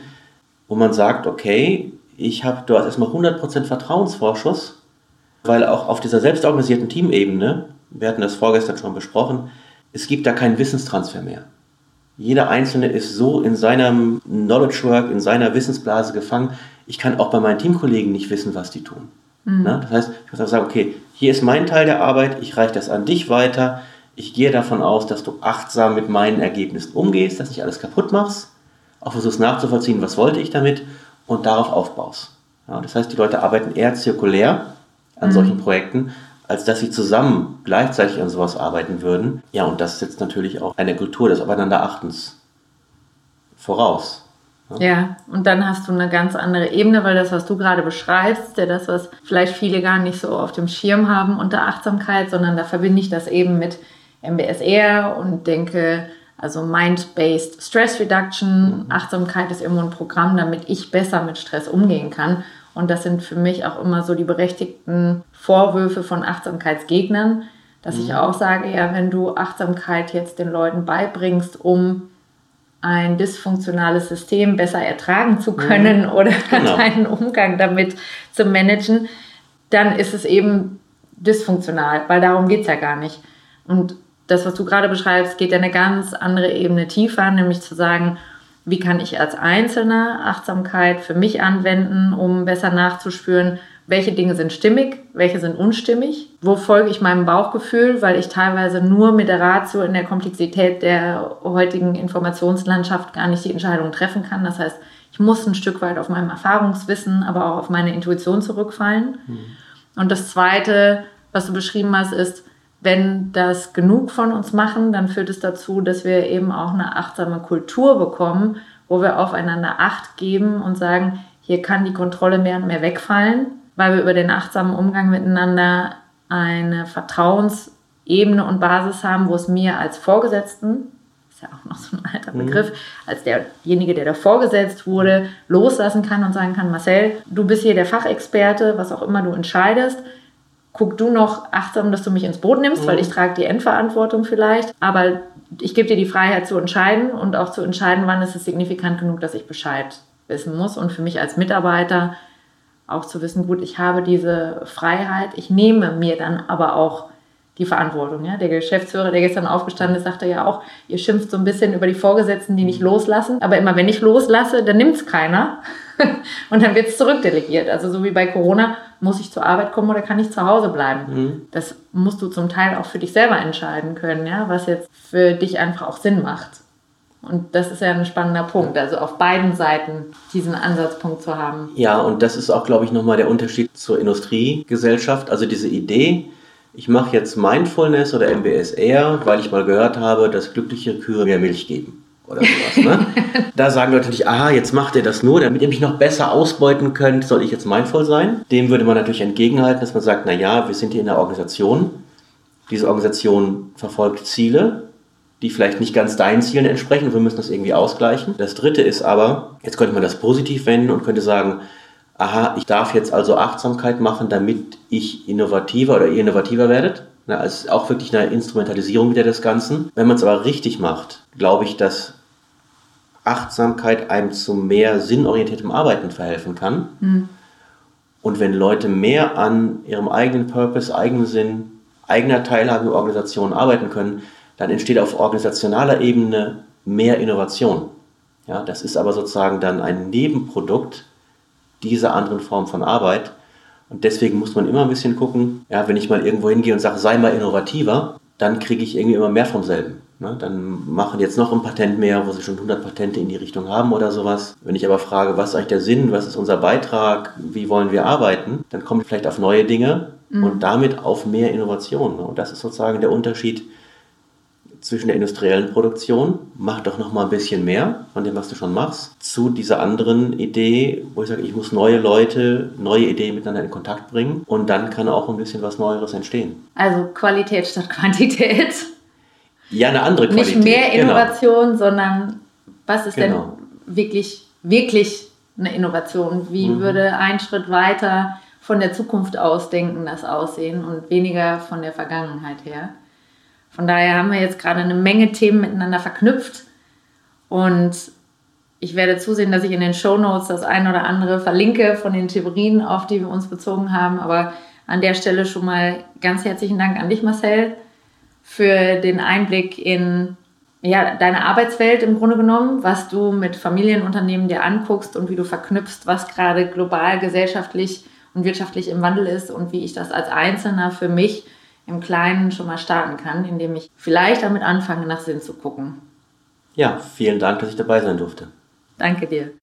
wo man sagt, okay, ich habe dort erstmal 100% Vertrauensvorschuss, weil auch auf dieser selbstorganisierten Teamebene, wir hatten das vorgestern schon besprochen, es gibt da keinen Wissenstransfer mehr. Jeder Einzelne ist so in seinem Knowledge Work, in seiner Wissensblase gefangen. Ich kann auch bei meinen Teamkollegen nicht wissen, was die tun. Na, das heißt, ich muss auch sagen, okay, hier ist mein Teil der Arbeit, ich reiche das an dich weiter. Ich gehe davon aus, dass du achtsam mit meinen Ergebnissen umgehst, dass nicht alles kaputt machst, auch versuchst nachzuvollziehen, was wollte ich damit und darauf aufbaust. Ja, das heißt, die Leute arbeiten eher zirkulär an solchen Projekten, als dass sie zusammen gleichzeitig an sowas arbeiten würden. Ja, und das setzt natürlich auch eine Kultur des Aufeinanderachtens voraus. Ja, und dann hast du eine ganz andere Ebene, weil das, was du gerade beschreibst, ja das, was vielleicht viele gar nicht so auf dem Schirm haben unter Achtsamkeit, sondern da verbinde ich das eben mit MBSR und denke, also Mind-Based Stress Reduction, Achtsamkeit ist irgendwo ein Programm, damit ich besser mit Stress umgehen kann. Und das sind für mich auch immer so die berechtigten Vorwürfe von Achtsamkeitsgegnern, dass ich auch sage, ja, wenn du Achtsamkeit jetzt den Leuten beibringst, um ein dysfunktionales System besser ertragen zu können oder Genau. deinen Umgang damit zu managen, dann ist es eben dysfunktional, weil darum geht es ja gar nicht. Und das, was du gerade beschreibst, geht ja eine ganz andere Ebene tiefer, nämlich zu sagen, wie kann ich als Einzelner Achtsamkeit für mich anwenden, um besser nachzuspüren, welche Dinge sind stimmig, welche sind unstimmig, wo folge ich meinem Bauchgefühl, weil ich teilweise nur mit der Ratio in der Komplexität der heutigen Informationslandschaft gar nicht die Entscheidung treffen kann. Das heißt, ich muss ein Stück weit auf meinem Erfahrungswissen, aber auch auf meine Intuition zurückfallen. Und das Zweite, was du beschrieben hast, ist, wenn das genug von uns machen, dann führt es dazu, dass wir eben auch eine achtsame Kultur bekommen, wo wir aufeinander Acht geben und sagen, hier kann die Kontrolle mehr und mehr wegfallen, weil wir über den achtsamen Umgang miteinander eine Vertrauensebene und Basis haben, wo es mir als Vorgesetzten, ist ja auch noch so ein alter Begriff, als derjenige, der da vorgesetzt wurde, loslassen kann und sagen kann, Marcel, du bist hier der Fachexperte, was auch immer du entscheidest, guck du noch achtsam, dass du mich ins Boot nimmst, weil ich trage die Endverantwortung vielleicht. Aber ich gebe dir die Freiheit zu entscheiden und auch zu entscheiden, wann ist es signifikant genug, dass ich Bescheid wissen muss. Und für mich als Mitarbeiter auch zu wissen, gut, ich habe diese Freiheit, ich nehme mir dann aber auch die Verantwortung. Ja? Der Geschäftsführer, der gestern aufgestanden ist, sagte ja auch, ihr schimpft so ein bisschen über die Vorgesetzten, die nicht loslassen. Aber immer wenn ich loslasse, dann nimmt es keiner. Und dann wird es zurückdelegiert. Also so wie bei Corona, muss ich zur Arbeit kommen oder kann ich zu Hause bleiben? Das musst du zum Teil auch für dich selber entscheiden können, ja? was jetzt für dich einfach auch Sinn macht. Und das ist ja ein spannender Punkt, also auf beiden Seiten diesen Ansatzpunkt zu haben. Ja, und das ist auch, glaube ich, nochmal der Unterschied zur Industriegesellschaft. Also diese Idee, ich mache jetzt Mindfulness oder MBSR, weil ich mal gehört habe, dass glückliche Kühe mehr Milch geben. Oder sowas, ne? da sagen Leute nicht, aha, jetzt macht ihr das nur, damit ihr mich noch besser ausbeuten könnt, soll ich jetzt mindful sein? Dem würde man natürlich entgegenhalten, dass man sagt, na ja, wir sind hier in der Organisation. Diese Organisation verfolgt Ziele die vielleicht nicht ganz deinen Zielen entsprechen. Wir müssen das irgendwie ausgleichen. Das dritte ist aber, jetzt könnte man das positiv wenden und könnte sagen, aha, ich darf jetzt also Achtsamkeit machen, damit ich innovativer oder ihr innovativer werdet. Na, also auch wirklich eine Instrumentalisierung wieder des Ganzen. Wenn man es aber richtig macht, glaube ich, dass Achtsamkeit einem zu mehr sinnorientiertem Arbeiten verhelfen kann. Mhm. Und wenn Leute mehr an ihrem eigenen Purpose, eigenen Sinn, eigener Teilhabe in Organisationen arbeiten können, dann entsteht auf organisationaler Ebene mehr Innovation. Ja, das ist aber sozusagen dann ein Nebenprodukt dieser anderen Form von Arbeit. Und deswegen muss man immer ein bisschen gucken, ja, wenn ich mal irgendwo hingehe und sage, sei mal innovativer, dann kriege ich irgendwie immer mehr vom selben. Ne? Dann machen jetzt noch ein Patent mehr, wo sie schon 100 Patente in die Richtung haben oder sowas. Wenn ich aber frage, was ist eigentlich der Sinn, was ist unser Beitrag, wie wollen wir arbeiten, dann kommt vielleicht auf neue Dinge mhm. und damit auf mehr Innovation. Ne? Und das ist sozusagen der Unterschied zwischen der industriellen Produktion, mach doch noch mal ein bisschen mehr von dem, was du schon machst, zu dieser anderen Idee, wo ich sage, ich muss neue Leute, neue Ideen miteinander in Kontakt bringen und dann kann auch ein bisschen was Neueres entstehen. Also Qualität statt Quantität. Ja, eine andere Qualität. Nicht mehr genau. Innovation, genau. sondern was ist genau. denn wirklich, wirklich eine Innovation? Wie mhm. würde ein Schritt weiter von der Zukunft ausdenken das aussehen und weniger von der Vergangenheit her? Von daher haben wir jetzt gerade eine Menge Themen miteinander verknüpft und ich werde zusehen, dass ich in den Show Notes das ein oder andere verlinke von den Theorien, auf die wir uns bezogen haben. Aber an der Stelle schon mal ganz herzlichen Dank an dich, Marcel, für den Einblick in ja, deine Arbeitswelt im Grunde genommen, was du mit Familienunternehmen dir anguckst und wie du verknüpfst, was gerade global, gesellschaftlich und wirtschaftlich im Wandel ist und wie ich das als Einzelner für mich im Kleinen schon mal starten kann, indem ich vielleicht damit anfange, nach Sinn zu gucken. Ja, vielen Dank, dass ich dabei sein durfte. Danke dir.